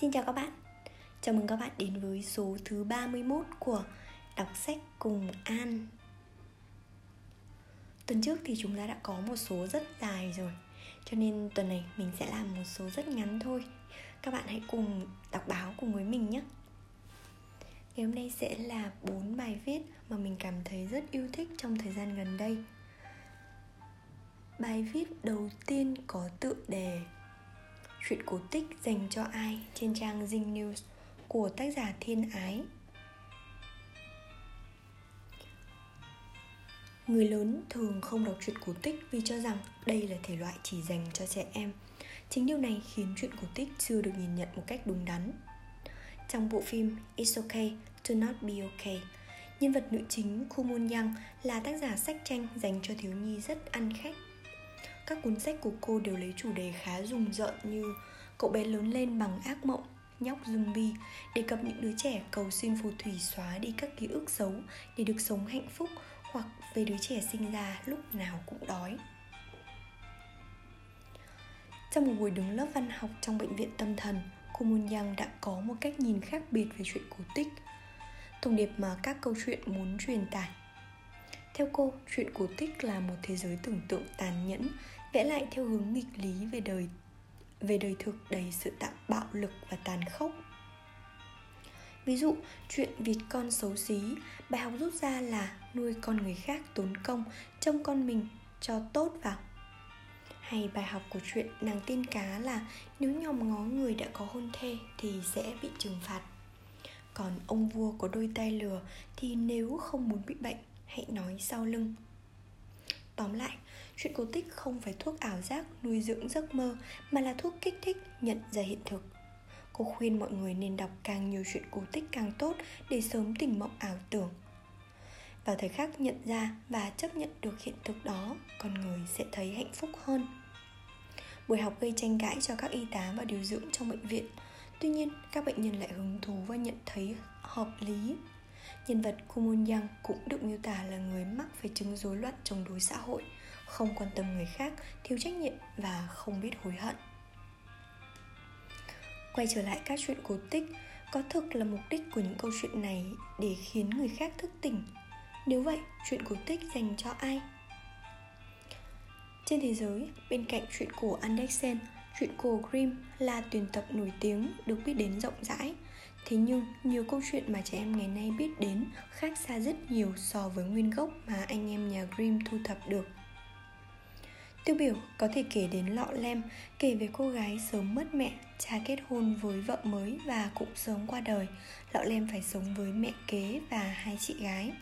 Xin chào các bạn. Chào mừng các bạn đến với số thứ 31 của Đọc sách cùng An. Tuần trước thì chúng ta đã có một số rất dài rồi, Cho nên tuần này mình sẽ làm một số rất ngắn thôi. Các bạn hãy cùng đọc báo cùng với mình nhé. Ngày hôm nay sẽ là bốn bài viết mà mình cảm thấy rất yêu thích trong thời gian gần đây. Bài viết đầu tiên có tựa đề Chuyện cổ tích dành cho ai trên trang Zing News của tác giả Thiên Ái. Người lớn thường không đọc truyện cổ tích vì cho rằng đây là thể loại chỉ dành cho trẻ em. Chính điều này khiến truyện cổ tích chưa được nhìn nhận một cách đúng đắn. Trong bộ phim It's Okay to Not Be Okay, nhân vật nữ chính Khu Yang là tác giả sách tranh dành cho thiếu nhi rất ăn khách các cuốn sách của cô đều lấy chủ đề khá rùng rợn như cậu bé lớn lên bằng ác mộng nhóc zombie đề cập những đứa trẻ cầu xin phù thủy xóa đi các ký ức xấu để được sống hạnh phúc hoặc về đứa trẻ sinh ra lúc nào cũng đói. Trong một buổi đứng lớp văn học trong bệnh viện tâm thần cô Moon Young đã có một cách nhìn khác biệt về chuyện cổ tích thông điệp mà các câu chuyện muốn truyền tải. Theo cô, chuyện cổ tích là một thế giới tưởng tượng tàn nhẫn vẽ lại theo hướng nghịch lý về đời về đời thực đầy sự tạo bạo lực và tàn khốc Ví dụ, chuyện vịt con xấu xí, bài học rút ra là nuôi con người khác tốn công, trông con mình cho tốt vào. Hay bài học của chuyện nàng tiên cá là nếu nhòm ngó người đã có hôn thê thì sẽ bị trừng phạt. Còn ông vua có đôi tay lừa thì nếu không muốn bị bệnh, hãy nói sau lưng. Tóm lại, chuyện cổ tích không phải thuốc ảo giác nuôi dưỡng giấc mơ mà là thuốc kích thích nhận ra hiện thực. Cô khuyên mọi người nên đọc càng nhiều chuyện cổ tích càng tốt để sớm tỉnh mộng ảo tưởng. Vào thời khắc nhận ra và chấp nhận được hiện thực đó, con người sẽ thấy hạnh phúc hơn. Buổi học gây tranh cãi cho các y tá và điều dưỡng trong bệnh viện. Tuy nhiên, các bệnh nhân lại hứng thú và nhận thấy hợp lý Nhân vật Kumon Yang cũng được miêu tả là người mắc phải chứng rối loạn chống đối xã hội, không quan tâm người khác, thiếu trách nhiệm và không biết hối hận. Quay trở lại các chuyện cổ tích, có thực là mục đích của những câu chuyện này để khiến người khác thức tỉnh. Nếu vậy, chuyện cổ tích dành cho ai? Trên thế giới, bên cạnh chuyện cổ Andersen, chuyện cổ Grimm là tuyển tập nổi tiếng được biết đến rộng rãi Thế nhưng nhiều câu chuyện mà trẻ em ngày nay biết đến khác xa rất nhiều so với nguyên gốc mà anh em nhà Grimm thu thập được. Tiêu biểu có thể kể đến Lọ Lem, kể về cô gái sớm mất mẹ, cha kết hôn với vợ mới và cũng sớm qua đời. Lọ Lem phải sống với mẹ kế và hai chị gái.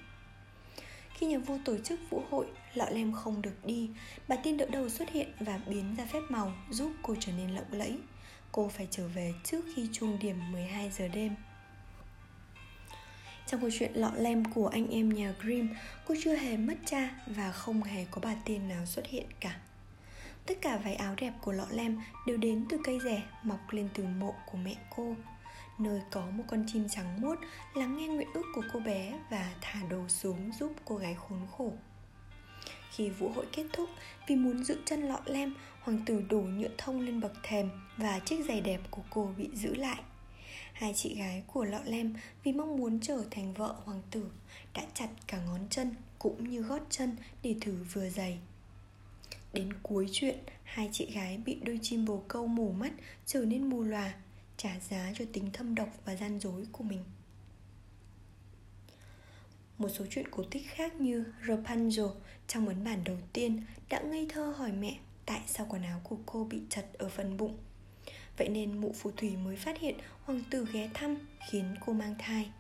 Khi nhà vua tổ chức vũ hội, Lọ Lem không được đi, bà tiên đỡ đầu xuất hiện và biến ra phép màu giúp cô trở nên lộng lẫy cô phải trở về trước khi chuông điểm 12 giờ đêm. Trong câu chuyện lọ lem của anh em nhà Grimm, cô chưa hề mất cha và không hề có bà tiên nào xuất hiện cả. Tất cả váy áo đẹp của lọ lem đều đến từ cây rẻ mọc lên từ mộ của mẹ cô Nơi có một con chim trắng muốt lắng nghe nguyện ước của cô bé và thả đồ xuống giúp cô gái khốn khổ khi vũ hội kết thúc, vì muốn giữ chân lọ lem, hoàng tử đổ nhựa thông lên bậc thềm và chiếc giày đẹp của cô bị giữ lại. Hai chị gái của lọ lem vì mong muốn trở thành vợ hoàng tử đã chặt cả ngón chân cũng như gót chân để thử vừa giày. Đến cuối chuyện, hai chị gái bị đôi chim bồ câu mù mắt trở nên mù lòa, trả giá cho tính thâm độc và gian dối của mình. Một số chuyện cổ tích khác như Rapunzel trong ấn bản đầu tiên đã ngây thơ hỏi mẹ tại sao quần áo của cô bị chật ở phần bụng. Vậy nên mụ phù thủy mới phát hiện hoàng tử ghé thăm khiến cô mang thai.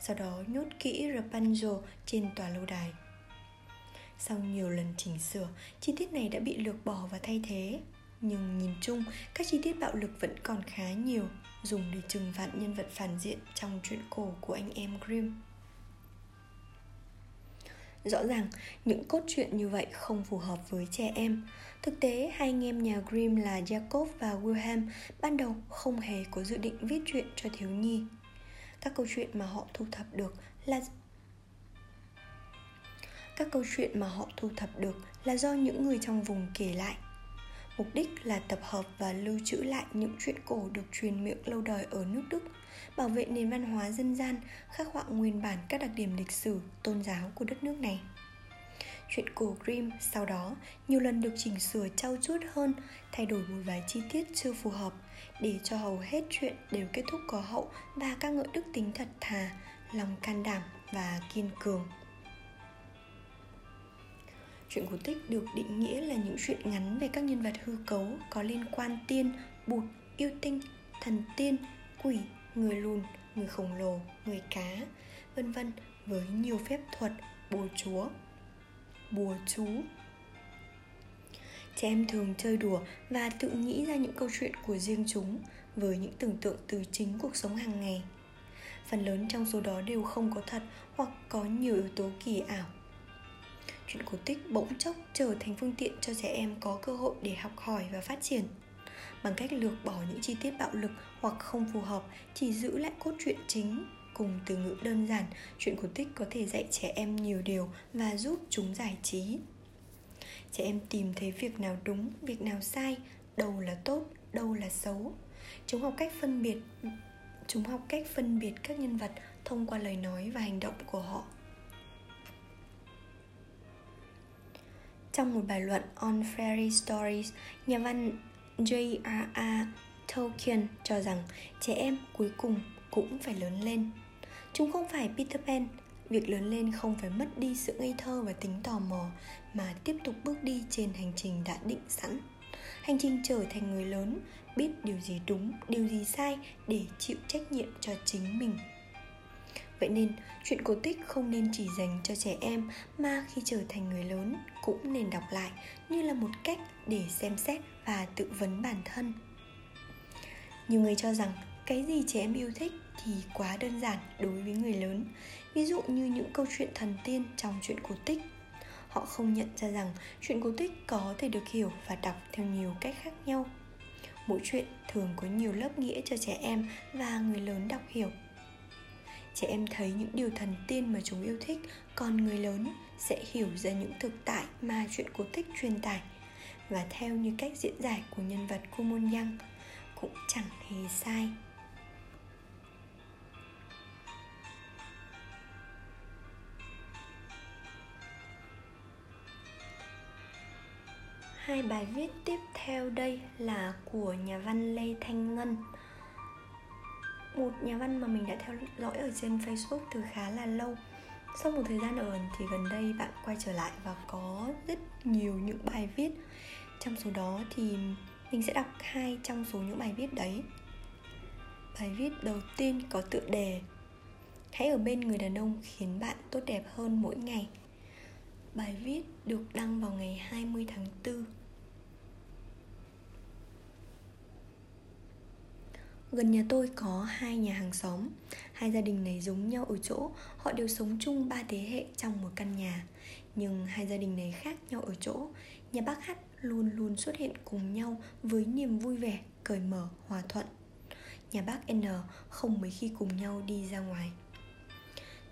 Sau đó nhốt kỹ Rapunzel trên tòa lâu đài. Sau nhiều lần chỉnh sửa, chi tiết này đã bị lược bỏ và thay thế. Nhưng nhìn chung, các chi tiết bạo lực vẫn còn khá nhiều, dùng để trừng phạt nhân vật phản diện trong truyện cổ của anh em Grimm. Rõ ràng, những cốt truyện như vậy không phù hợp với trẻ em. Thực tế, hai anh em nhà Grimm là Jacob và Wilhelm ban đầu không hề có dự định viết truyện cho thiếu nhi. Các câu chuyện mà họ thu thập được là các câu chuyện mà họ thu thập được là do những người trong vùng kể lại. Mục đích là tập hợp và lưu trữ lại những chuyện cổ được truyền miệng lâu đời ở nước Đức, bảo vệ nền văn hóa dân gian, khắc họa nguyên bản các đặc điểm lịch sử, tôn giáo của đất nước này. Chuyện cổ Grimm sau đó nhiều lần được chỉnh sửa trau chuốt hơn, thay đổi một vài chi tiết chưa phù hợp để cho hầu hết chuyện đều kết thúc có hậu và ca ngợi đức tính thật thà, lòng can đảm và kiên cường. Chuyện cổ tích được định nghĩa là những chuyện ngắn về các nhân vật hư cấu có liên quan tiên, bụt, yêu tinh, thần tiên, quỷ, người lùn, người khổng lồ, người cá, vân vân với nhiều phép thuật, bùa chúa, bùa chú. Trẻ em thường chơi đùa và tự nghĩ ra những câu chuyện của riêng chúng với những tưởng tượng từ chính cuộc sống hàng ngày. Phần lớn trong số đó đều không có thật hoặc có nhiều yếu tố kỳ ảo chuyện cổ tích bỗng chốc trở thành phương tiện cho trẻ em có cơ hội để học hỏi và phát triển. Bằng cách lược bỏ những chi tiết bạo lực hoặc không phù hợp, chỉ giữ lại cốt truyện chính cùng từ ngữ đơn giản, chuyện cổ tích có thể dạy trẻ em nhiều điều và giúp chúng giải trí. Trẻ em tìm thấy việc nào đúng, việc nào sai, đâu là tốt, đâu là xấu. Chúng học cách phân biệt, chúng học cách phân biệt các nhân vật thông qua lời nói và hành động của họ. Trong một bài luận On Fairy Stories, nhà văn J.R.R. Tolkien cho rằng trẻ em cuối cùng cũng phải lớn lên. Chúng không phải Peter Pan, việc lớn lên không phải mất đi sự ngây thơ và tính tò mò mà tiếp tục bước đi trên hành trình đã định sẵn. Hành trình trở thành người lớn, biết điều gì đúng, điều gì sai để chịu trách nhiệm cho chính mình Vậy nên, chuyện cổ tích không nên chỉ dành cho trẻ em mà khi trở thành người lớn cũng nên đọc lại như là một cách để xem xét và tự vấn bản thân. Nhiều người cho rằng cái gì trẻ em yêu thích thì quá đơn giản đối với người lớn. Ví dụ như những câu chuyện thần tiên trong chuyện cổ tích. Họ không nhận ra rằng chuyện cổ tích có thể được hiểu và đọc theo nhiều cách khác nhau. Mỗi chuyện thường có nhiều lớp nghĩa cho trẻ em và người lớn đọc hiểu trẻ em thấy những điều thần tiên mà chúng yêu thích, còn người lớn sẽ hiểu ra những thực tại mà chuyện cổ tích truyền tải và theo như cách diễn giải của nhân vật Kumon Yang, cũng chẳng hề sai. Hai bài viết tiếp theo đây là của nhà văn Lê Thanh Ngân một nhà văn mà mình đã theo dõi ở trên Facebook từ khá là lâu. Sau một thời gian ở thì gần đây bạn quay trở lại và có rất nhiều những bài viết. Trong số đó thì mình sẽ đọc hai trong số những bài viết đấy. Bài viết đầu tiên có tựa đề hãy ở bên người đàn ông khiến bạn tốt đẹp hơn mỗi ngày bài viết được đăng vào ngày 20 tháng 4 Gần nhà tôi có hai nhà hàng xóm. Hai gia đình này giống nhau ở chỗ Họ đều sống chung ba thế hệ trong một căn nhà. Nhưng hai gia đình này khác nhau ở chỗ Nhà bác Hát luôn luôn xuất hiện cùng nhau Với niềm vui vẻ, cởi mở, hòa thuận. Nhà bác N không mấy khi cùng nhau đi ra ngoài.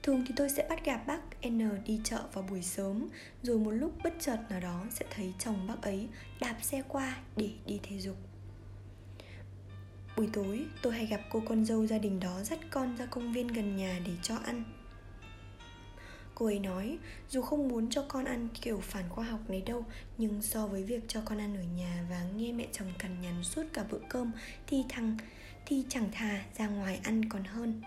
Thường thì tôi sẽ bắt gặp bác N đi chợ vào buổi sớm Rồi một lúc bất chợt nào đó sẽ thấy chồng bác ấy đạp xe qua để đi thể dục. Buổi tối, tôi hay gặp cô con dâu gia đình đó dắt con ra công viên gần nhà để cho ăn. Cô ấy nói, dù không muốn cho con ăn kiểu phản khoa học này đâu, Nhưng so với việc cho con ăn ở nhà và nghe mẹ chồng cằn nhằn suốt cả bữa cơm Thì thằng, thì chẳng thà ra ngoài ăn còn hơn.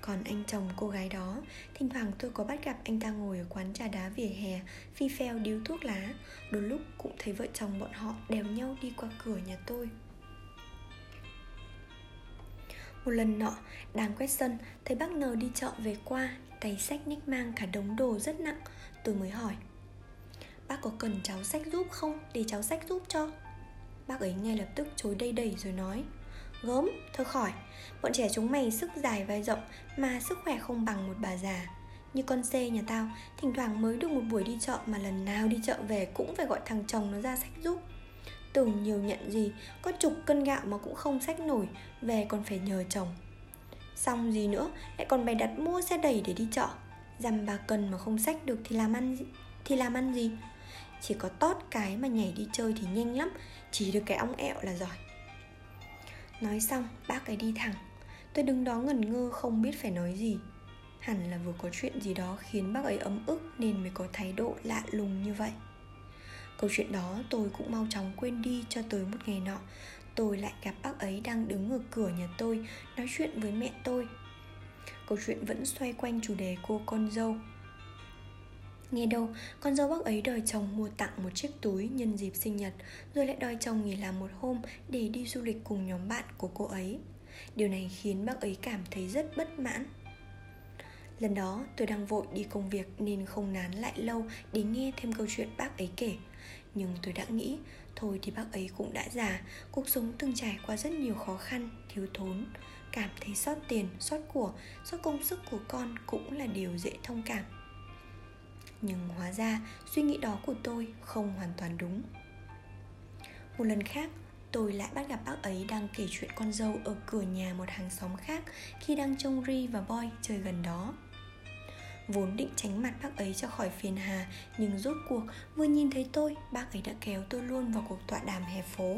Còn anh chồng cô gái đó, Thỉnh thoảng tôi có bắt gặp anh ta ngồi ở quán trà đá vỉa hè, Phi phèo điếu thuốc lá. Đôi lúc cũng thấy vợ chồng bọn họ đèo nhau đi qua cửa nhà tôi một lần nọ, đang quét sân, thấy bác N đi chợ về qua, tay sách nhích mang cả đống đồ rất nặng. Tôi mới hỏi, bác có cần cháu sách giúp không, để cháu sách giúp cho. Bác ấy ngay lập tức chối đây đầy rồi nói, gớm, thôi khỏi, bọn trẻ chúng mày sức dài vai rộng mà sức khỏe không bằng một bà già. Như con C nhà tao, thỉnh thoảng mới được một buổi đi chợ mà lần nào đi chợ về cũng phải gọi thằng chồng nó ra sách giúp Tưởng nhiều nhận gì, Có chục cân gạo mà cũng không sách nổi, Về còn phải nhờ chồng. Xong gì nữa Lại còn bày đặt mua xe đẩy để đi chợ. Dằm bà cần mà không sách được thì làm ăn thì làm ăn gì? Chỉ có tót cái mà nhảy đi chơi thì nhanh lắm, Chỉ được cái ong ẹo là giỏi. Nói xong, bác ấy đi thẳng. Tôi đứng đó ngẩn ngơ không biết phải nói gì. Hẳn là vừa có chuyện gì đó khiến bác ấy ấm ức Nên mới có thái độ lạ lùng như vậy. Câu chuyện đó tôi cũng mau chóng quên đi cho tới một ngày nọ. Tôi lại gặp bác ấy đang đứng ở cửa nhà tôi Nói chuyện với mẹ tôi. Câu chuyện vẫn xoay quanh chủ đề cô con dâu. Nghe đâu, con dâu bác ấy đòi chồng mua tặng một chiếc túi nhân dịp sinh nhật Rồi lại đòi chồng nghỉ làm một hôm để đi du lịch cùng nhóm bạn của cô ấy. Điều này khiến bác ấy cảm thấy rất bất mãn. Lần đó tôi đang vội đi công việc nên không nán lại lâu để nghe thêm câu chuyện bác ấy kể. Nhưng tôi đã nghĩ Thôi thì bác ấy cũng đã già Cuộc sống từng trải qua rất nhiều khó khăn, thiếu thốn. Cảm thấy sót tiền, sót của, sót công sức của con cũng là điều dễ thông cảm. Nhưng hóa ra suy nghĩ đó của tôi không hoàn toàn đúng. Một lần khác tôi lại bắt gặp bác ấy đang kể chuyện con dâu ở cửa nhà một hàng xóm khác khi đang trông Ri và Boy chơi gần đó. Vốn định tránh mặt bác ấy cho khỏi phiền hà, Nhưng rốt cuộc vừa nhìn thấy tôi, Bác ấy đã kéo tôi luôn vào cuộc tọa đàm hè phố.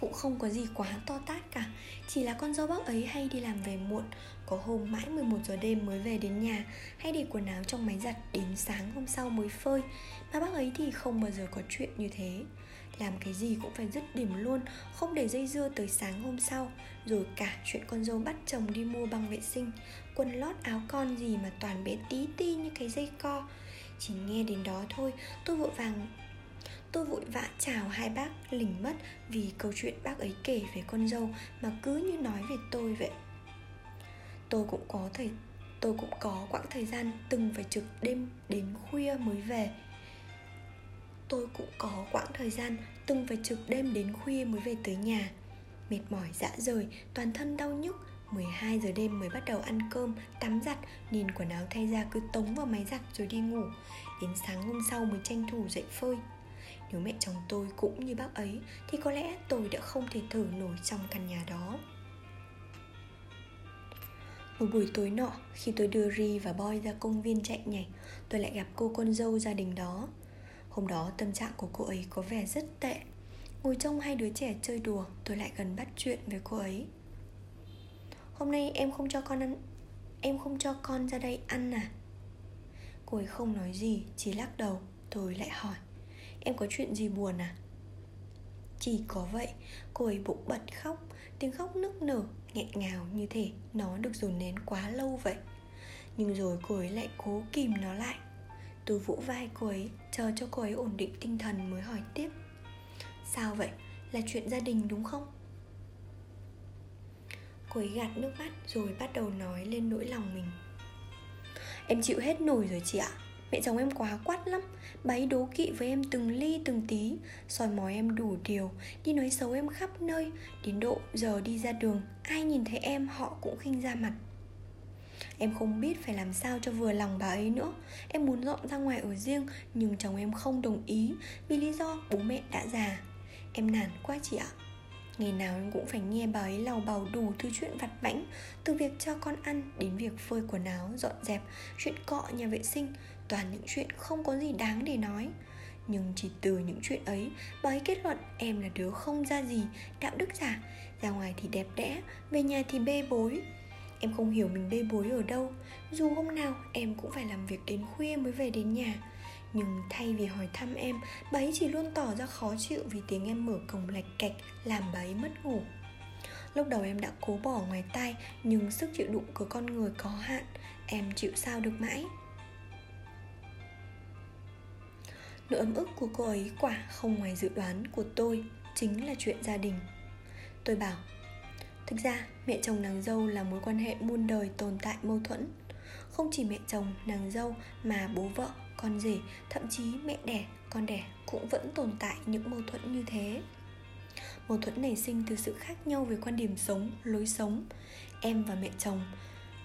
Cũng không có gì quá to tát cả, Chỉ là con dâu bác ấy hay đi làm về muộn. Có hôm mãi 11 giờ đêm mới về đến nhà, Hay để quần áo trong máy giặt đến sáng hôm sau mới phơi, Mà bác ấy thì không bao giờ có chuyện như thế. Làm cái gì cũng phải dứt điểm luôn, Không để dây dưa tới sáng hôm sau, Rồi cả chuyện con dâu bắt chồng đi mua băng vệ sinh. Quần lót áo con gì mà toàn bé tí ti như cái dây co. Chỉ nghe đến đó thôi Tôi vội vàng Tôi vội vã chào hai bác lỉnh mất Vì câu chuyện bác ấy kể về con dâu Mà cứ như nói về tôi vậy. Tôi cũng có thời Tôi cũng có quãng thời gian từng phải trực đêm đến khuya mới về. Tôi cũng có quãng thời gian từng phải trực đêm đến khuya mới về tới nhà. Mệt mỏi dã rời, toàn thân đau nhức 12 giờ đêm mới bắt đầu ăn cơm, tắm giặt Nhìn quần áo thay ra cứ tống vào máy giặt rồi đi ngủ. Đến sáng hôm sau mới tranh thủ dậy phơi. Nếu mẹ chồng tôi cũng như bác ấy Thì có lẽ tôi đã không thể thở nổi trong căn nhà đó. Một buổi tối nọ, khi tôi đưa Ri và Boy ra công viên chạy nhảy Tôi lại gặp cô con dâu gia đình đó. Hôm đó tâm trạng của cô ấy có vẻ rất tệ. Ngồi trông hai đứa trẻ chơi đùa Tôi lại gần bắt chuyện với cô ấy. Hôm nay em không cho con ăn Em không cho con ra đây ăn à? Cô ấy không nói gì, Chỉ lắc đầu Tôi lại hỏi, Em có chuyện gì buồn à? Chỉ có vậy. Cô ấy bụng bật khóc, Tiếng khóc nức nở, nghẹn ngào như thể Nó được dồn nén quá lâu vậy. Nhưng rồi cô ấy lại cố kìm nó lại. Tôi vỗ vai cô ấy, Chờ cho cô ấy ổn định tinh thần mới hỏi tiếp, Sao vậy? Là chuyện gia đình đúng không? Cô ấy gạt nước mắt rồi bắt đầu nói lên nỗi lòng mình. Em chịu hết nổi rồi chị ạ. Mẹ chồng em quá quát lắm. Bà ấy đố kỵ với em từng ly, từng tí. Soi mói em đủ điều. Đi nói xấu em khắp nơi. Đến độ giờ đi ra đường, Ai nhìn thấy em, họ cũng khinh ra mặt. Em không biết phải làm sao cho vừa lòng bà ấy nữa. Em muốn dọn ra ngoài ở riêng, Nhưng chồng em không đồng ý Vì lý do bố mẹ đã già. Em nản quá chị ạ. Ngày nào em cũng phải nghe bà ấy lầu bầu đủ thứ chuyện vặt vãnh Từ việc cho con ăn đến việc phơi quần áo, dọn dẹp Chuyện cọ nhà vệ sinh Toàn những chuyện không có gì đáng để nói. Nhưng chỉ từ những chuyện ấy Bà ấy kết luận em là đứa không ra gì Đạo đức giả Ra ngoài thì đẹp đẽ Về nhà thì bê bối. Em không hiểu mình bê bối ở đâu Dù hôm nào em cũng phải làm việc đến khuya mới về đến nhà. Nhưng thay vì hỏi thăm em Bà ấy chỉ luôn tỏ ra khó chịu Vì tiếng em mở cổng lạch cạch Làm bà ấy mất ngủ. Lúc đầu em đã cố bỏ ngoài tai Nhưng sức chịu đựng của con người có hạn Em chịu sao được mãi? Nỗi ấm ức của cô ấy quả không ngoài dự đoán của tôi Chính là chuyện gia đình. Tôi bảo Thực ra mẹ chồng nàng dâu là mối quan hệ muôn đời tồn tại mâu thuẫn. Không chỉ mẹ chồng, nàng dâu mà bố vợ, con rể, thậm chí mẹ đẻ, con đẻ cũng vẫn tồn tại những mâu thuẫn như thế. Mâu thuẫn nảy sinh từ sự khác nhau về quan điểm sống, lối sống. Em và mẹ chồng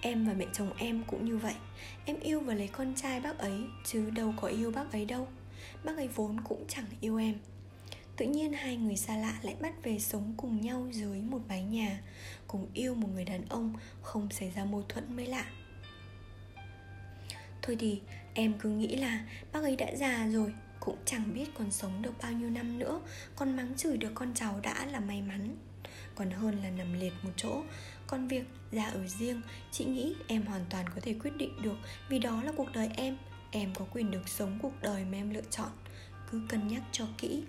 Em và mẹ chồng em cũng như vậy. Em yêu và lấy con trai bác ấy Chứ đâu có yêu bác ấy đâu. Bác ấy vốn cũng chẳng yêu em. Tự nhiên hai người xa lạ lại bắt về sống cùng nhau dưới một mái nhà Cùng yêu một người đàn ông Không xảy ra mâu thuẫn mới lạ. Thôi thì Em cứ nghĩ là bác ấy đã già rồi, Cũng chẳng biết còn sống được bao nhiêu năm nữa. Còn mắng chửi được con cháu đã là may mắn. Còn hơn là nằm liệt một chỗ. Còn việc ra ở riêng, Chị nghĩ em hoàn toàn có thể quyết định được. Vì đó là cuộc đời em. Em có quyền được sống cuộc đời mà em lựa chọn. Cứ cân nhắc cho kỹ.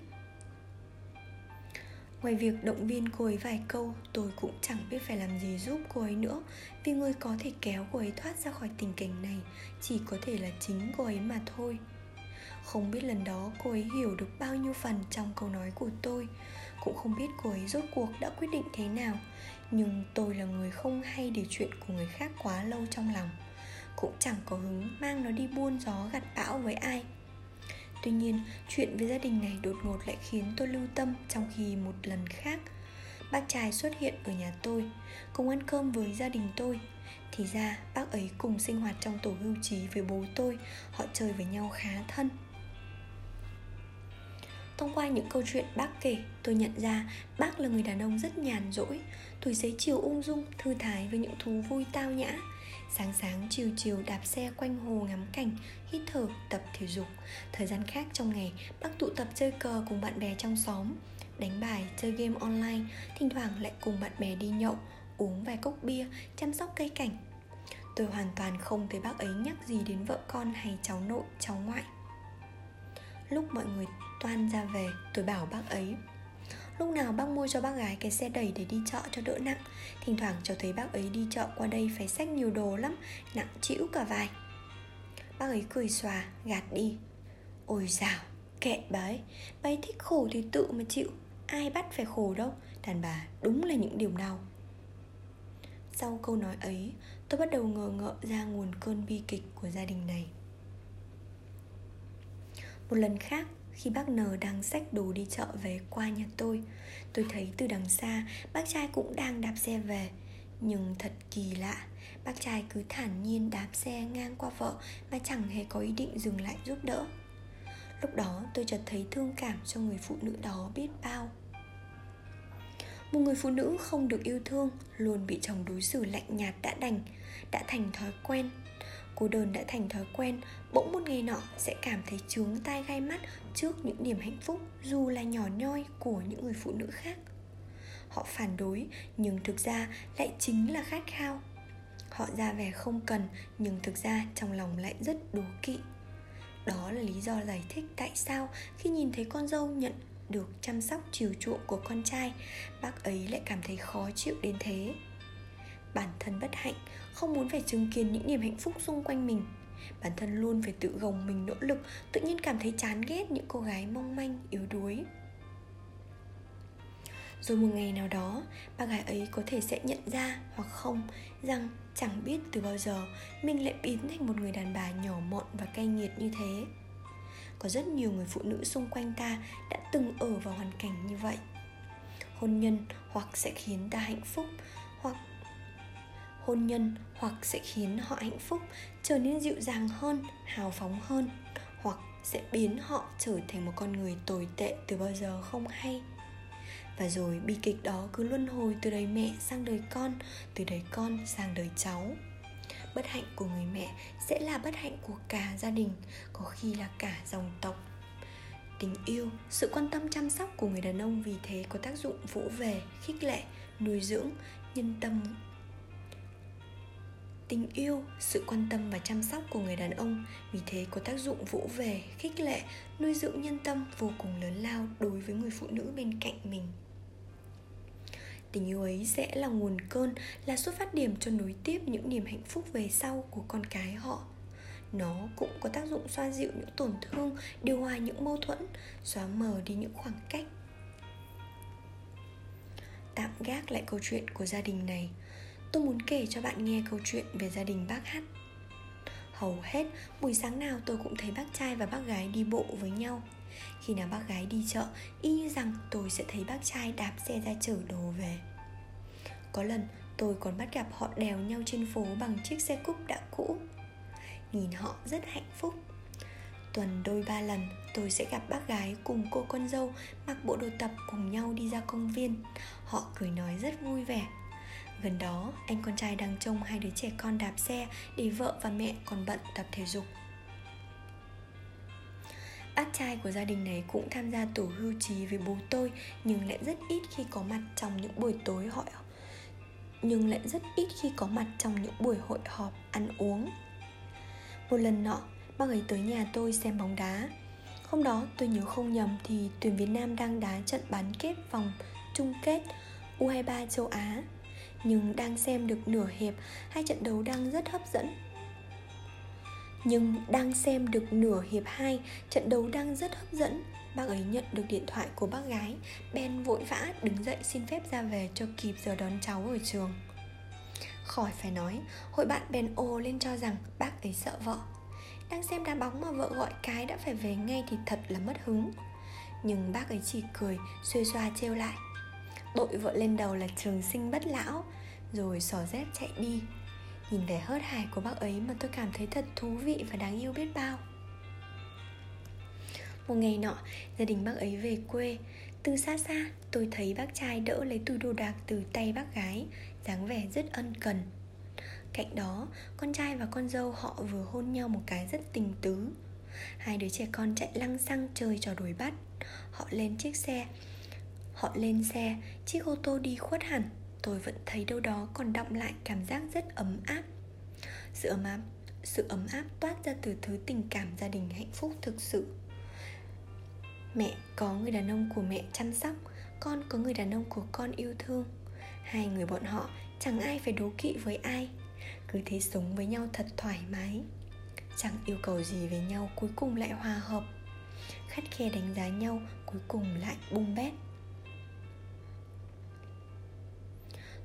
Ngoài việc động viên cô ấy vài câu, Tôi cũng chẳng biết phải làm gì giúp cô ấy nữa, Vì người có thể kéo cô ấy thoát ra khỏi tình cảnh này Chỉ có thể là chính cô ấy mà thôi. Không biết lần đó cô ấy hiểu được bao nhiêu phần trong câu nói của tôi, Cũng không biết cô ấy rốt cuộc đã quyết định thế nào, Nhưng tôi là người không hay để chuyện của người khác quá lâu trong lòng, Cũng chẳng có hứng mang nó đi buôn gió gặt bão với ai. Tuy nhiên, chuyện với gia đình này đột ngột lại khiến tôi lưu tâm trong khi một lần khác Bác trai xuất hiện ở nhà tôi, cùng ăn cơm với gia đình tôi. Thì ra bác ấy cùng sinh hoạt trong tổ hưu trí với bố tôi Họ chơi với nhau khá thân. Thông qua những câu chuyện bác kể, tôi nhận ra bác là người đàn ông rất nhàn rỗi, tuổi xế chiều ung dung, thư thái với những thú vui tao nhã, Sáng sáng chiều chiều đạp xe quanh hồ ngắm cảnh Hít thở tập thể dục. Thời gian khác trong ngày Bác tụ tập chơi cờ cùng bạn bè trong xóm. Đánh bài, chơi game online Thỉnh thoảng lại cùng bạn bè đi nhậu Uống vài cốc bia, chăm sóc cây cảnh. Tôi hoàn toàn không thấy bác ấy nhắc gì đến vợ con hay cháu nội, cháu ngoại. Lúc mọi người toan ra về Tôi bảo bác ấy Lúc nào bác mua cho bác gái cái xe đẩy để đi chợ cho đỡ nặng. Thỉnh thoảng cháu thấy bác ấy đi chợ qua đây phải xách nhiều đồ lắm Nặng chịu cả vai. Bác ấy cười xòa, gạt đi. Ôi dào, kệ bà ấy. Bà ấy thích khổ thì tự mà chịu. Ai bắt phải khổ đâu. Đàn bà đúng là những điều đau. Sau câu nói ấy Tôi bắt đầu ngờ ngợ ra nguồn cơn bi kịch của gia đình này. Một lần khác khi bác N đang xách đồ đi chợ về qua nhà tôi. Tôi thấy từ đằng xa, bác trai cũng đang đạp xe về. Nhưng thật kỳ lạ, Bác trai cứ thản nhiên đạp xe ngang qua vợ Mà chẳng hề có ý định dừng lại giúp đỡ. Lúc đó tôi chợt thấy thương cảm cho người phụ nữ đó biết bao. Một người phụ nữ không được yêu thương, Luôn bị chồng đối xử lạnh nhạt đã đành, Đã thành thói quen. Cô đơn đã thành thói quen, Bỗng một ngày nọ sẽ cảm thấy chướng tai gai mắt Trước những niềm hạnh phúc Dù là nhỏ nhoi của những người phụ nữ khác. Họ phản đối, Nhưng thực ra lại chính là khát khao. Họ ra vẻ không cần, Nhưng thực ra trong lòng lại rất đố kỵ. Đó là lý do giải thích tại sao Khi nhìn thấy con dâu nhận được chăm sóc chiều chuộng của con trai, Bác ấy lại cảm thấy khó chịu đến thế. Bản thân bất hạnh không muốn phải chứng kiến những niềm hạnh phúc xung quanh mình. Bản thân luôn phải tự gồng mình nỗ lực, tự nhiên cảm thấy chán ghét những cô gái mong manh, yếu đuối. Rồi một ngày nào đó bà gái ấy có thể sẽ nhận ra hoặc không rằng chẳng biết từ bao giờ mình lại biến thành một người đàn bà nhỏ mọn và cay nghiệt như thế. Có rất nhiều người phụ nữ xung quanh ta đã từng ở vào hoàn cảnh như vậy. Hôn nhân hoặc sẽ khiến ta hạnh phúc, hoặc hôn nhân hoặc sẽ khiến họ hạnh phúc, trở nên dịu dàng hơn, hào phóng hơn, hoặc sẽ biến họ trở thành một con người tồi tệ từ bao giờ không hay. Và rồi bi kịch đó cứ luân hồi từ đời mẹ sang đời con, từ đời con sang đời cháu. Bất hạnh của người mẹ sẽ là bất hạnh của cả gia đình, có khi là cả dòng tộc. Tình yêu, sự quan tâm chăm sóc của người đàn ông vì thế có tác dụng vỗ về, khích lệ, nuôi dưỡng nhân tâm tình yêu, sự quan tâm và chăm sóc của người đàn ông. Vì thế có tác dụng vỗ về, khích lệ, nuôi dưỡng nhân tâm vô cùng lớn lao đối với người phụ nữ bên cạnh mình. Tình yêu ấy sẽ là nguồn cơn, là xuất phát điểm cho nối tiếp những niềm hạnh phúc về sau của con cái họ. Nó cũng có tác dụng xoa dịu những tổn thương, điều hòa những mâu thuẫn, xóa mờ đi những khoảng cách. Tạm gác lại câu chuyện của gia đình này tôi muốn kể cho bạn nghe câu chuyện về gia đình bác Hát. Hầu hết buổi sáng nào tôi cũng thấy bác trai và bác gái đi bộ với nhau. Khi nào bác gái đi chợ, y như rằng tôi sẽ thấy bác trai đạp xe ra chở đồ về. Có lần tôi còn bắt gặp họ đèo nhau trên phố bằng chiếc xe cúp đã cũ. Nhìn họ rất hạnh phúc. Tuần đôi ba lần tôi sẽ gặp bác gái cùng cô con dâu mặc bộ đồ tập cùng nhau đi ra công viên. Họ cười nói rất vui vẻ. Gần đó, anh con trai đang trông hai đứa trẻ con đạp xe để vợ và mẹ còn bận tập thể dục. Bác trai của gia đình này cũng tham gia tổ hưu trí với bố tôi Nhưng lại rất ít khi có mặt trong những buổi tối hội Nhưng lại rất ít khi có mặt trong những buổi hội họp ăn uống. Một lần nọ, bác ấy tới nhà tôi xem bóng đá. Hôm đó tôi nhớ không nhầm thì tuyển Việt Nam đang đá trận bán kết vòng chung kết U23 châu Á. Nhưng đang xem được nửa hiệp, Hai trận đấu đang rất hấp dẫn. Nhưng đang xem được nửa hiệp 2 Trận đấu đang rất hấp dẫn. Bác ấy nhận được điện thoại của bác gái. Ben vội vã đứng dậy xin phép ra về cho kịp giờ đón cháu ở trường. Khỏi phải nói, Hội bạn Ben ồ lên cho rằng bác ấy sợ vợ. Đang xem đá bóng mà vợ gọi cái đã phải về ngay thì thật là mất hứng. Nhưng bác ấy chỉ cười xuê xoa trêu lại. Đội vợ lên đầu là trường sinh bất lão Rồi xỏ dép chạy đi. Nhìn vẻ hớt hải của bác ấy mà tôi cảm thấy thật thú vị và đáng yêu biết bao. Một ngày nọ, gia đình bác ấy về quê. Từ xa xa, tôi thấy bác trai đỡ lấy túi đồ đạc từ tay bác gái dáng vẻ rất ân cần. Cạnh đó, con trai và con dâu họ vừa hôn nhau một cái rất tình tứ. Hai đứa trẻ con chạy lăng xăng chơi trò đuổi bắt. Họ lên chiếc xe Họ lên xe, chiếc ô tô đi khuất hẳn. Tôi vẫn thấy đâu đó còn đọng lại cảm giác rất ấm áp. Sự ấm áp sự ấm áp toát ra từ thứ tình cảm gia đình hạnh phúc thực sự. Mẹ có người đàn ông của mẹ chăm sóc con có người đàn ông của con yêu thương. Hai người bọn họ chẳng ai phải đố kỵ với ai cứ thế sống với nhau thật thoải mái. Chẳng yêu cầu gì với nhau cuối cùng lại hòa hợp. Khắt khe đánh giá nhau cuối cùng lại bung bét.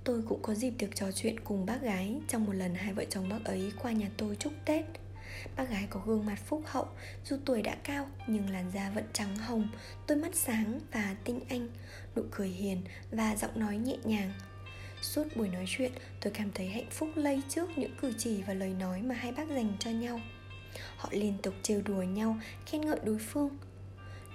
Tôi cũng có dịp được trò chuyện cùng bác gái Trong một lần hai vợ chồng bác ấy qua nhà tôi chúc Tết. Bác gái có gương mặt phúc hậu Dù tuổi đã cao nhưng làn da vẫn trắng hồng Đôi mắt sáng và tinh anh Nụ cười hiền và giọng nói nhẹ nhàng. Suốt buổi nói chuyện tôi cảm thấy hạnh phúc lây trước những cử chỉ và lời nói mà hai bác dành cho nhau. Họ liên tục trêu đùa nhau, khen ngợi đối phương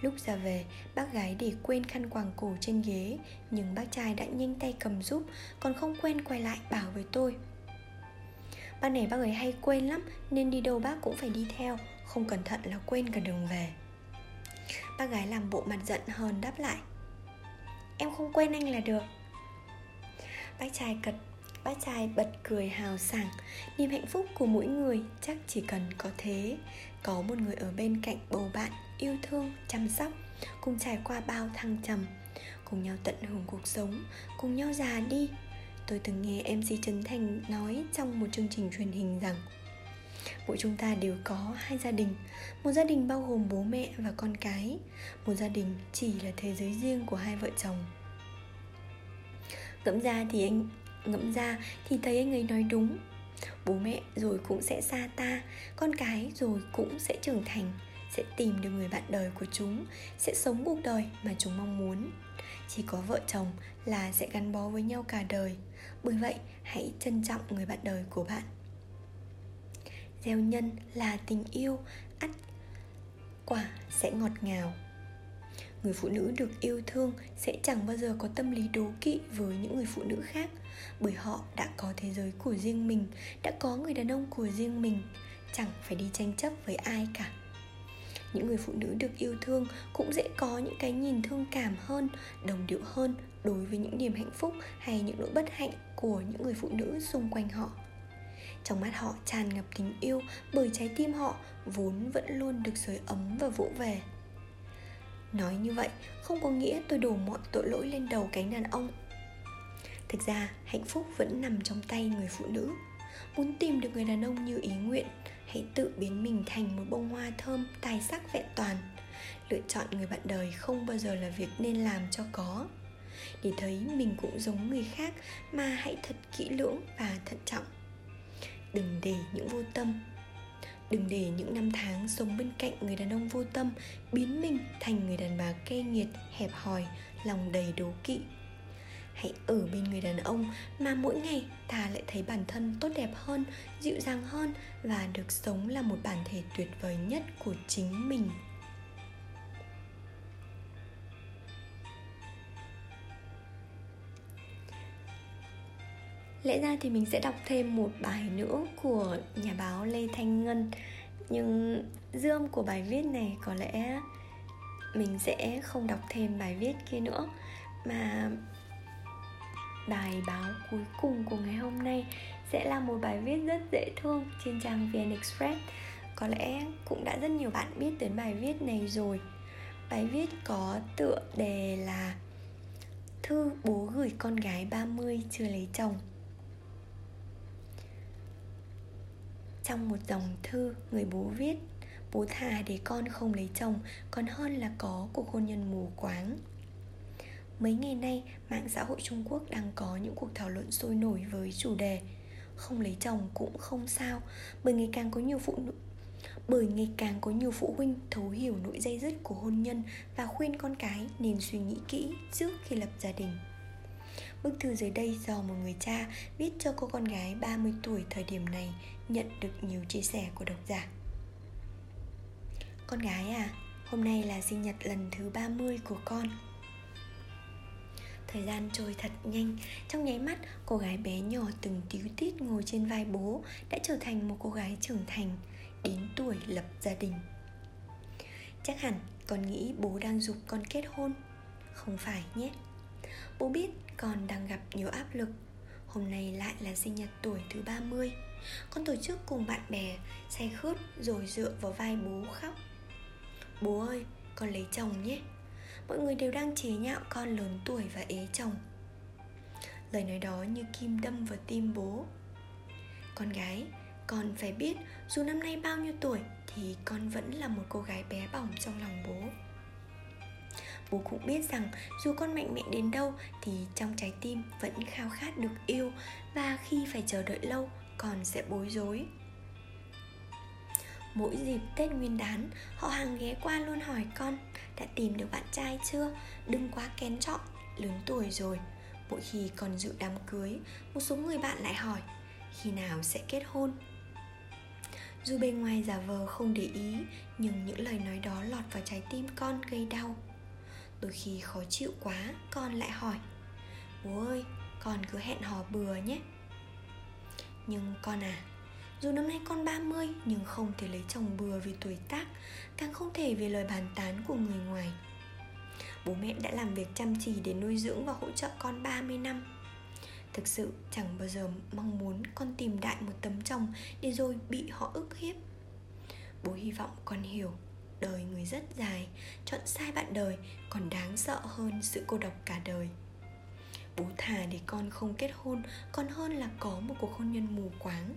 Lúc ra về, bác gái để quên khăn quàng cổ trên ghế Nhưng bác trai đã nhanh tay cầm giúp Còn không quên quay lại bảo với tôi. Ban này bác ấy hay quên lắm Nên đi đâu bác cũng phải đi theo Không cẩn thận là quên cả đường về. Bác gái làm bộ mặt giận hờn đáp lại. Em không quên anh là được. Bác trai cật Bác trai bật cười hào sảng. Niềm hạnh phúc của mỗi người chắc chỉ cần có thế. Có một người ở bên cạnh bầu bạn Yêu thương, chăm sóc Cùng trải qua bao thăng trầm Cùng nhau tận hưởng cuộc sống Cùng nhau già đi. Tôi từng nghe MC Trấn Thành nói trong một chương trình truyền hình rằng Mỗi chúng ta đều có hai gia đình Một gia đình bao gồm bố mẹ và con cái Một gia đình chỉ là thế giới riêng của hai vợ chồng. Ngẫm ra thì anh ngẫm ra thì thấy anh ấy nói đúng. Bố mẹ rồi cũng sẽ xa ta con cái rồi cũng sẽ trưởng thành sẽ tìm được người bạn đời của chúng, sẽ sống cuộc đời mà chúng mong muốn. Chỉ có vợ chồng là sẽ gắn bó với nhau cả đời. Bởi vậy, hãy trân trọng người bạn đời của bạn. Gieo nhân là tình yêu, ắt quả sẽ ngọt ngào. Người phụ nữ được yêu thương sẽ chẳng bao giờ có tâm lý đố kỵ với những người phụ nữ khác, bởi họ đã có thế giới của riêng mình, đã có người đàn ông của riêng mình. Chẳng phải đi tranh chấp với ai cả những người phụ nữ được yêu thương cũng dễ có những cái nhìn thương cảm hơn, đồng điệu hơn đối với những niềm hạnh phúc hay những nỗi bất hạnh của những người phụ nữ xung quanh họ. Trong mắt họ tràn ngập tình yêu bởi trái tim họ vốn vẫn luôn được sưởi ấm và vỗ về. Nói như vậy không có nghĩa tôi đổ mọi tội lỗi lên đầu cánh đàn ông. Thực ra, hạnh phúc vẫn nằm trong tay người phụ nữ. Muốn tìm được người đàn ông như ý nguyện hãy tự biến mình thành một bông hoa thơm, tài sắc vẹn toàn. Lựa chọn người bạn đời không bao giờ là việc nên làm cho có. Để thấy mình cũng giống người khác mà hãy thật kỹ lưỡng và thận trọng. Đừng để những vô tâm, đừng để những năm tháng sống bên cạnh người đàn ông vô tâm biến mình thành người đàn bà cay nghiệt, hẹp hòi, lòng đầy đố kỵ hãy ở bên người đàn ông mà mỗi ngày ta lại thấy bản thân tốt đẹp hơn, dịu dàng hơn và được sống là một bản thể tuyệt vời nhất của chính mình. Lẽ ra thì mình sẽ đọc thêm một bài nữa của nhà báo lê thanh ngân. Nhưng dư âm của bài viết này có lẽ mình sẽ không đọc thêm bài viết kia nữa, mà bài báo cuối cùng của ngày hôm nay sẽ là một bài viết rất dễ thương trên trang VN Express. Có lẽ cũng đã rất nhiều bạn biết đến bài viết này rồi. Bài viết có tựa đề là thư bố gửi con gái 30 chưa lấy chồng. Trong một dòng thư, người bố viết, bố thà để con không lấy chồng, còn hơn là có cuộc hôn nhân mù quáng mấy ngày nay mạng xã hội trung quốc đang có những cuộc thảo luận sôi nổi với chủ đề không lấy chồng cũng không sao bởi ngày càng có nhiều phụ nữ bởi ngày càng có nhiều phụ huynh thấu hiểu nỗi dây dứt của hôn nhân và khuyên con cái nên suy nghĩ kỹ trước khi lập gia đình. Bức thư dưới đây do một người cha viết cho cô con gái 30 tuổi thời điểm này nhận được nhiều chia sẻ của độc giả. Con gái à, hôm nay là sinh nhật lần thứ 30 của con. Thời gian trôi thật nhanh. Trong nháy mắt cô gái bé nhỏ từng tíu tít ngồi trên vai bố Đã trở thành một cô gái trưởng thành Đến tuổi lập gia đình. Chắc hẳn con nghĩ bố đang dục con kết hôn. Không phải nhé. Bố biết con đang gặp nhiều áp lực. Hôm nay lại là sinh nhật tuổi thứ 30 Con tổ chức cùng bạn bè Say khướt rồi dựa vào vai bố khóc. Bố ơi, con lấy chồng nhé mọi người đều đang chế nhạo con lớn tuổi và ế chồng. Lời nói đó như kim đâm vào tim bố. Con gái, con phải biết dù năm nay bao nhiêu tuổi thì con vẫn là một cô gái bé bỏng trong lòng bố. Bố cũng biết rằng dù con mạnh mẽ đến đâu thì trong trái tim vẫn khao khát được yêu và khi phải chờ đợi lâu, con sẽ bối rối. Mỗi dịp Tết Nguyên đán, Họ hàng ghé qua luôn hỏi con, Đã tìm được bạn trai chưa? Đừng quá kén chọn, Lớn tuổi rồi. Mỗi khi còn dự đám cưới, Một số người bạn lại hỏi, Khi nào sẽ kết hôn? Dù bên ngoài giả vờ không để ý, Nhưng những lời nói đó lọt vào trái tim con gây đau. Đôi khi khó chịu quá, Con lại hỏi, Bố ơi, con cứ hẹn hò bừa nhé. Nhưng con à dù năm nay con 30 nhưng không thể lấy chồng bừa vì tuổi tác, Càng không thể vì lời bàn tán của người ngoài. Bố mẹ đã làm việc chăm chỉ để nuôi dưỡng và hỗ trợ con 30 năm. Thực sự, chẳng bao giờ mong muốn con tìm đại một tấm chồng để rồi bị họ ức hiếp. Bố hy vọng con hiểu, Đời người rất dài, Chọn sai bạn đời còn đáng sợ hơn sự cô độc cả đời. Bố thà để con không kết hôn, Còn hơn là có một cuộc hôn nhân mù quáng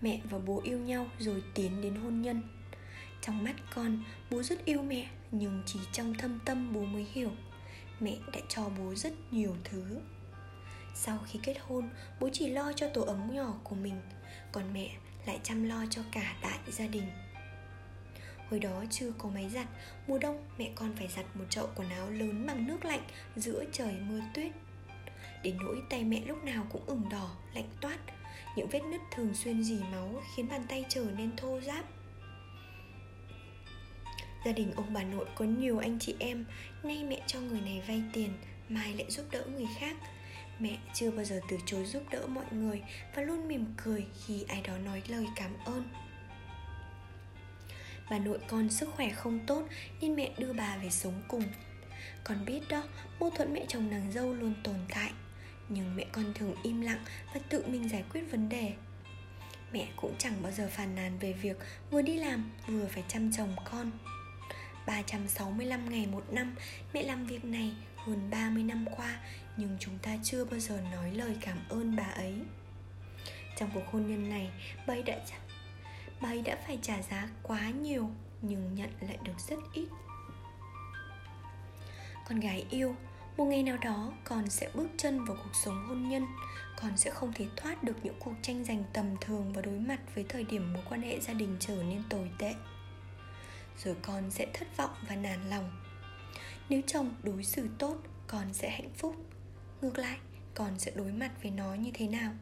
mẹ và bố yêu nhau rồi tiến đến hôn nhân. Trong mắt con bố rất yêu mẹ nhưng chỉ trong thâm tâm bố mới hiểu mẹ đã cho bố rất nhiều thứ. Sau khi kết hôn bố chỉ lo cho tổ ấm nhỏ của mình còn mẹ lại chăm lo cho cả đại gia đình. Hồi đó chưa có máy giặt Mùa đông mẹ con phải giặt một chậu quần áo lớn bằng nước lạnh Giữa trời mưa tuyết. Đến nỗi tay mẹ lúc nào cũng ửng đỏ, lạnh toát những vết nứt thường xuyên dì máu khiến bàn tay trở nên thô ráp. Gia đình ông bà nội có nhiều anh chị em Nay mẹ cho người này vay tiền Mai lại giúp đỡ người khác. Mẹ chưa bao giờ từ chối giúp đỡ mọi người Và luôn mỉm cười khi ai đó nói lời cảm ơn. Bà nội con sức khỏe không tốt Nên mẹ đưa bà về sống cùng. Con biết đó, mâu thuẫn mẹ chồng nàng dâu luôn tồn tại nhưng mẹ con thường im lặng và tự mình giải quyết vấn đề. Mẹ cũng chẳng bao giờ phàn nàn về việc vừa đi làm vừa phải chăm chồng con. 365 ngày một năm Mẹ làm việc này hơn 30 năm qua Nhưng chúng ta chưa bao giờ nói lời cảm ơn bà ấy. Trong cuộc hôn nhân này Bà ấy đã, bà ấy đã phải trả giá quá nhiều Nhưng nhận lại được rất ít. Con gái yêu một ngày nào đó, con sẽ bước chân vào cuộc sống hôn nhân. Con sẽ không thể thoát được những cuộc tranh giành tầm thường và đối mặt với thời điểm mối quan hệ gia đình trở nên tồi tệ. Rồi con sẽ thất vọng và nản lòng. Nếu chồng đối xử tốt, con sẽ hạnh phúc. Ngược lại, con sẽ đối mặt với nó như thế nào?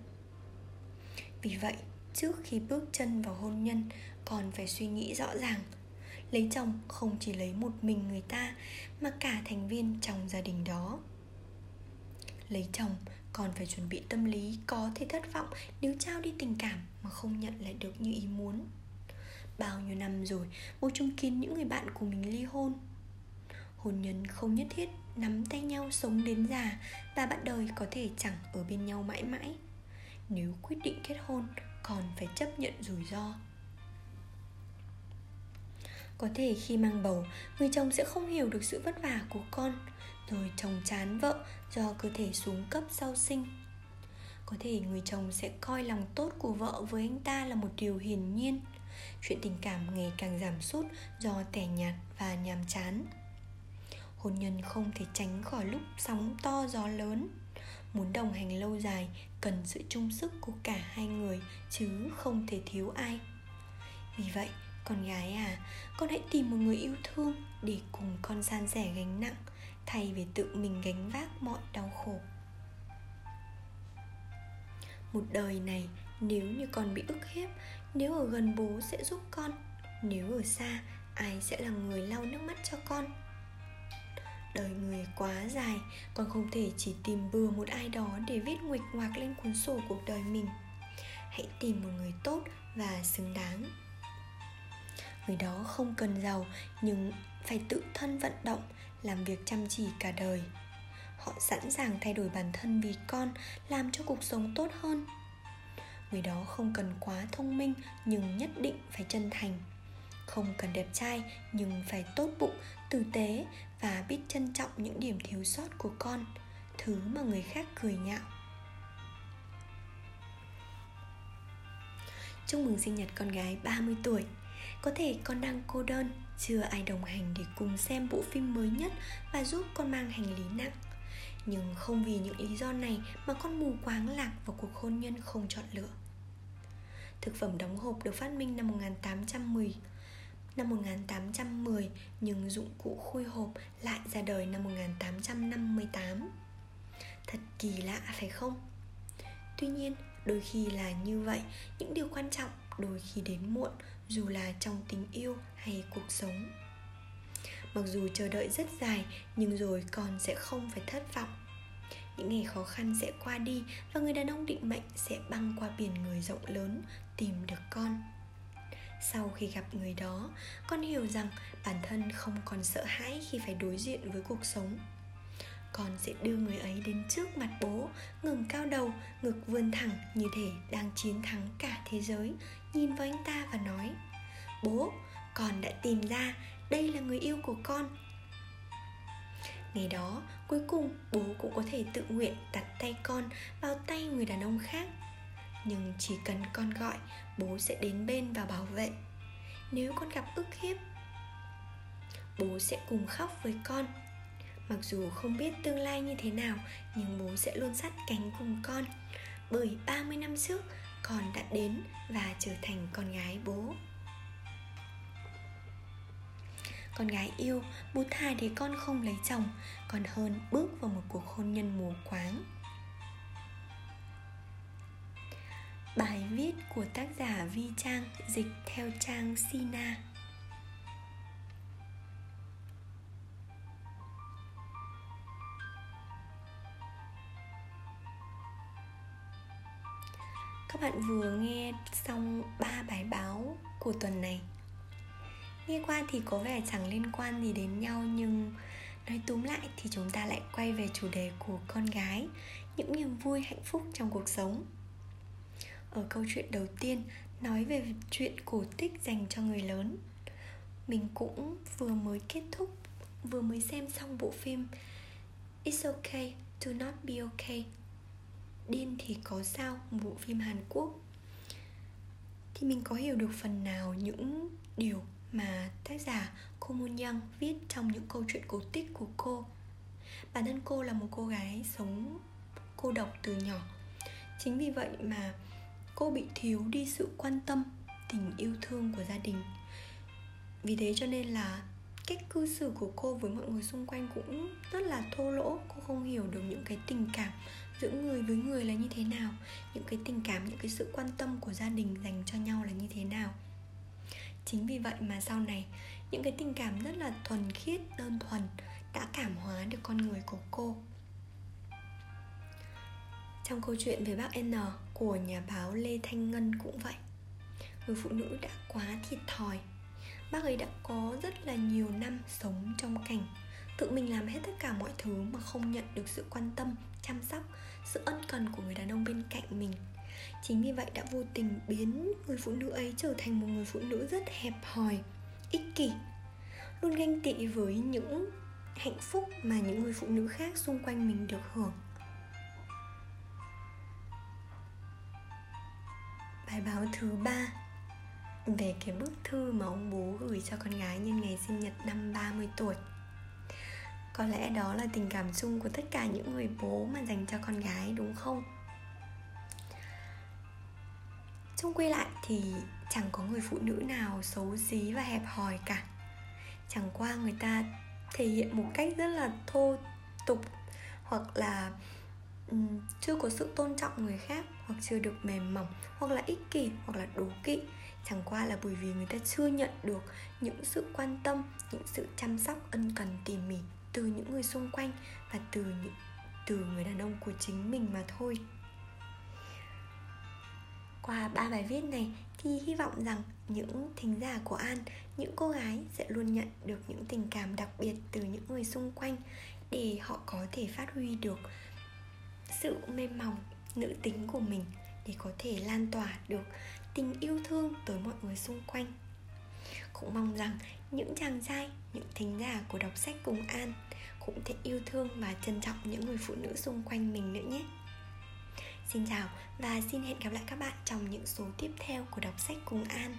Vì vậy, trước khi bước chân vào hôn nhân, con phải suy nghĩ rõ ràng lấy chồng không chỉ lấy một mình người ta, mà cả thành viên trong gia đình đó. Lấy chồng, còn phải chuẩn bị tâm lý có thể thất vọng nếu trao đi tình cảm mà không nhận lại được như ý muốn. Bao nhiêu năm rồi, bố chứng kiến những người bạn của mình ly hôn. Hôn nhân không nhất thiết nắm tay nhau sống đến già và bạn đời có thể chẳng ở bên nhau mãi mãi. Nếu quyết định kết hôn, còn phải chấp nhận rủi ro có thể khi mang bầu, người chồng sẽ không hiểu được sự vất vả của con, rồi chồng chán vợ do cơ thể xuống cấp sau sinh. Có thể người chồng sẽ coi lòng tốt của vợ với anh ta là một điều hiển nhiên. Chuyện tình cảm ngày càng giảm sút do tẻ nhạt và nhàm chán. Hôn nhân không thể tránh khỏi lúc sóng to gió lớn. Muốn đồng hành lâu dài, cần sự chung sức của cả hai người chứ không thể thiếu ai. Vì vậy con gái à con hãy tìm một người yêu thương để cùng con san sẻ gánh nặng, thay vì tự mình gánh vác mọi đau khổ. Một đời này, nếu như con bị ức hiếp, nếu ở gần bố sẽ giúp con, nếu ở xa, ai sẽ là người lau nước mắt cho con? Đời người quá dài, con không thể chỉ tìm bừa một ai đó để viết nguệch ngoạc lên cuốn sổ cuộc đời mình. Hãy tìm một người tốt và xứng đáng người đó không cần giàu, nhưng phải tự thân vận động, làm việc chăm chỉ cả đời. Họ sẵn sàng thay đổi bản thân vì con, làm cho cuộc sống tốt hơn. Người đó không cần quá thông minh, nhưng nhất định phải chân thành. Không cần đẹp trai, nhưng phải tốt bụng, tử tế và biết trân trọng những điểm thiếu sót của con, thứ mà người khác cười nhạo. Chúc mừng sinh nhật con gái 30 tuổi. Có thể con đang cô đơn Chưa ai đồng hành để cùng xem bộ phim mới nhất Và giúp con mang hành lý nặng Nhưng không vì những lý do này Mà con mù quáng lạc vào cuộc hôn nhân không chọn lựa Thực phẩm đóng hộp được phát minh năm 1810 năm 1810 nhưng dụng cụ khui hộp lại ra đời năm 1858. Thật kỳ lạ phải không? Tuy nhiên, đôi khi là như vậy, những điều quan trọng đôi khi đến muộn dù là trong tình yêu hay cuộc sống. Mặc dù chờ đợi rất dài, nhưng rồi con sẽ không phải thất vọng. Những ngày khó khăn sẽ qua đi và người đàn ông định mệnh sẽ băng qua biển người rộng lớn tìm được con sau khi gặp người đó, con hiểu rằng bản thân không còn sợ hãi khi phải đối diện với cuộc sống con sẽ đưa người ấy đến trước mặt bố ngừng cao đầu, ngực vươn thẳng như thể đang chiến thắng cả thế giới nhìn vào anh ta và nói, bố, con đã tìm ra đây là người yêu của con. Ngày đó, cuối cùng bố cũng có thể tự nguyện đặt tay con vào tay người đàn ông khác. Nhưng chỉ cần con gọi, bố sẽ đến bên và bảo vệ. Nếu con gặp ức hiếp, bố sẽ cùng khóc với con. Mặc dù không biết tương lai như thế nào, nhưng bố sẽ luôn sát cánh cùng con. Bởi 30 năm trước con đã đến và trở thành con gái bố. Con gái yêu, bố thà để con không lấy chồng, còn hơn bước vào một cuộc hôn nhân mù quáng. Bài viết của tác giả Vi Trang dịch theo trang Sina. Các bạn vừa nghe xong 3 bài báo của tuần này. Nghe qua thì có vẻ chẳng liên quan gì đến nhau, Nhưng nói túm lại thì chúng ta lại quay về chủ đề của con gái, Những niềm vui hạnh phúc trong cuộc sống. Ở câu chuyện đầu tiên, nói về chuyện cổ tích dành cho người lớn. Mình cũng vừa mới kết thúc, vừa mới xem xong bộ phim It's okay to not be okay. Điên thì có sao một bộ phim Hàn Quốc. Thì mình có hiểu được phần nào những điều mà tác giả cô Moon Young viết trong những câu chuyện cổ tích của cô? Bản thân cô là một cô gái sống, cô độc từ nhỏ. Chính vì vậy mà cô bị thiếu đi sự quan tâm, tình yêu thương của gia đình. Vì thế cho nên là cách cư xử của cô với mọi người xung quanh cũng rất là thô lỗ. Cô không hiểu được những cái tình cảm giữa người với người là như thế nào, những cái tình cảm, những cái sự quan tâm của gia đình dành cho nhau là như thế nào. Chính vì vậy mà sau này, những cái tình cảm rất là thuần khiết, đơn thuần đã cảm hóa được con người của cô. Trong câu chuyện về bác N của nhà báo Lê Thanh Ngân cũng vậy. Người phụ nữ đã quá thiệt thòi. Bác ấy đã có rất là nhiều năm sống trong cảnh Tự mình làm hết tất cả mọi thứ mà không nhận được sự quan tâm, chăm sóc, sự ân cần của người đàn ông bên cạnh mình. Chính vì vậy đã vô tình biến người phụ nữ ấy trở thành một người phụ nữ rất hẹp hòi, ích kỷ Luôn ganh tị với những hạnh phúc mà những người phụ nữ khác xung quanh mình được hưởng. Bài báo thứ ba về cái bức thư mà ông bố gửi cho con gái nhân ngày sinh nhật năm 30 tuổi. Có lẽ đó là tình cảm chung của tất cả những người bố mà dành cho con gái đúng không? Chung quy lại thì chẳng có người phụ nữ nào xấu xí và hẹp hòi cả. Chẳng qua người ta thể hiện một cách rất là thô tục Hoặc là um, chưa có sự tôn trọng người khác Hoặc chưa được mềm mỏng Hoặc là ích kỷ Hoặc là đố kỵ chẳng qua là bởi vì người ta chưa nhận được những sự quan tâm những sự chăm sóc ân cần tỉ mỉ từ những người xung quanh và từ những từ người đàn ông của chính mình mà thôi. Qua ba bài viết này thì hy vọng rằng những thính giả của An, những cô gái sẽ luôn nhận được những tình cảm đặc biệt từ những người xung quanh để họ có thể phát huy được sự mềm mỏng, nữ tính của mình để có thể lan tỏa được tình yêu thương tới mọi người xung quanh. Cũng mong rằng những chàng trai, những thính giả của đọc sách cùng an cũng thể yêu thương và trân trọng những người phụ nữ xung quanh mình nữa nhé. Xin chào và xin hẹn gặp lại các bạn trong những số tiếp theo của đọc sách cùng an.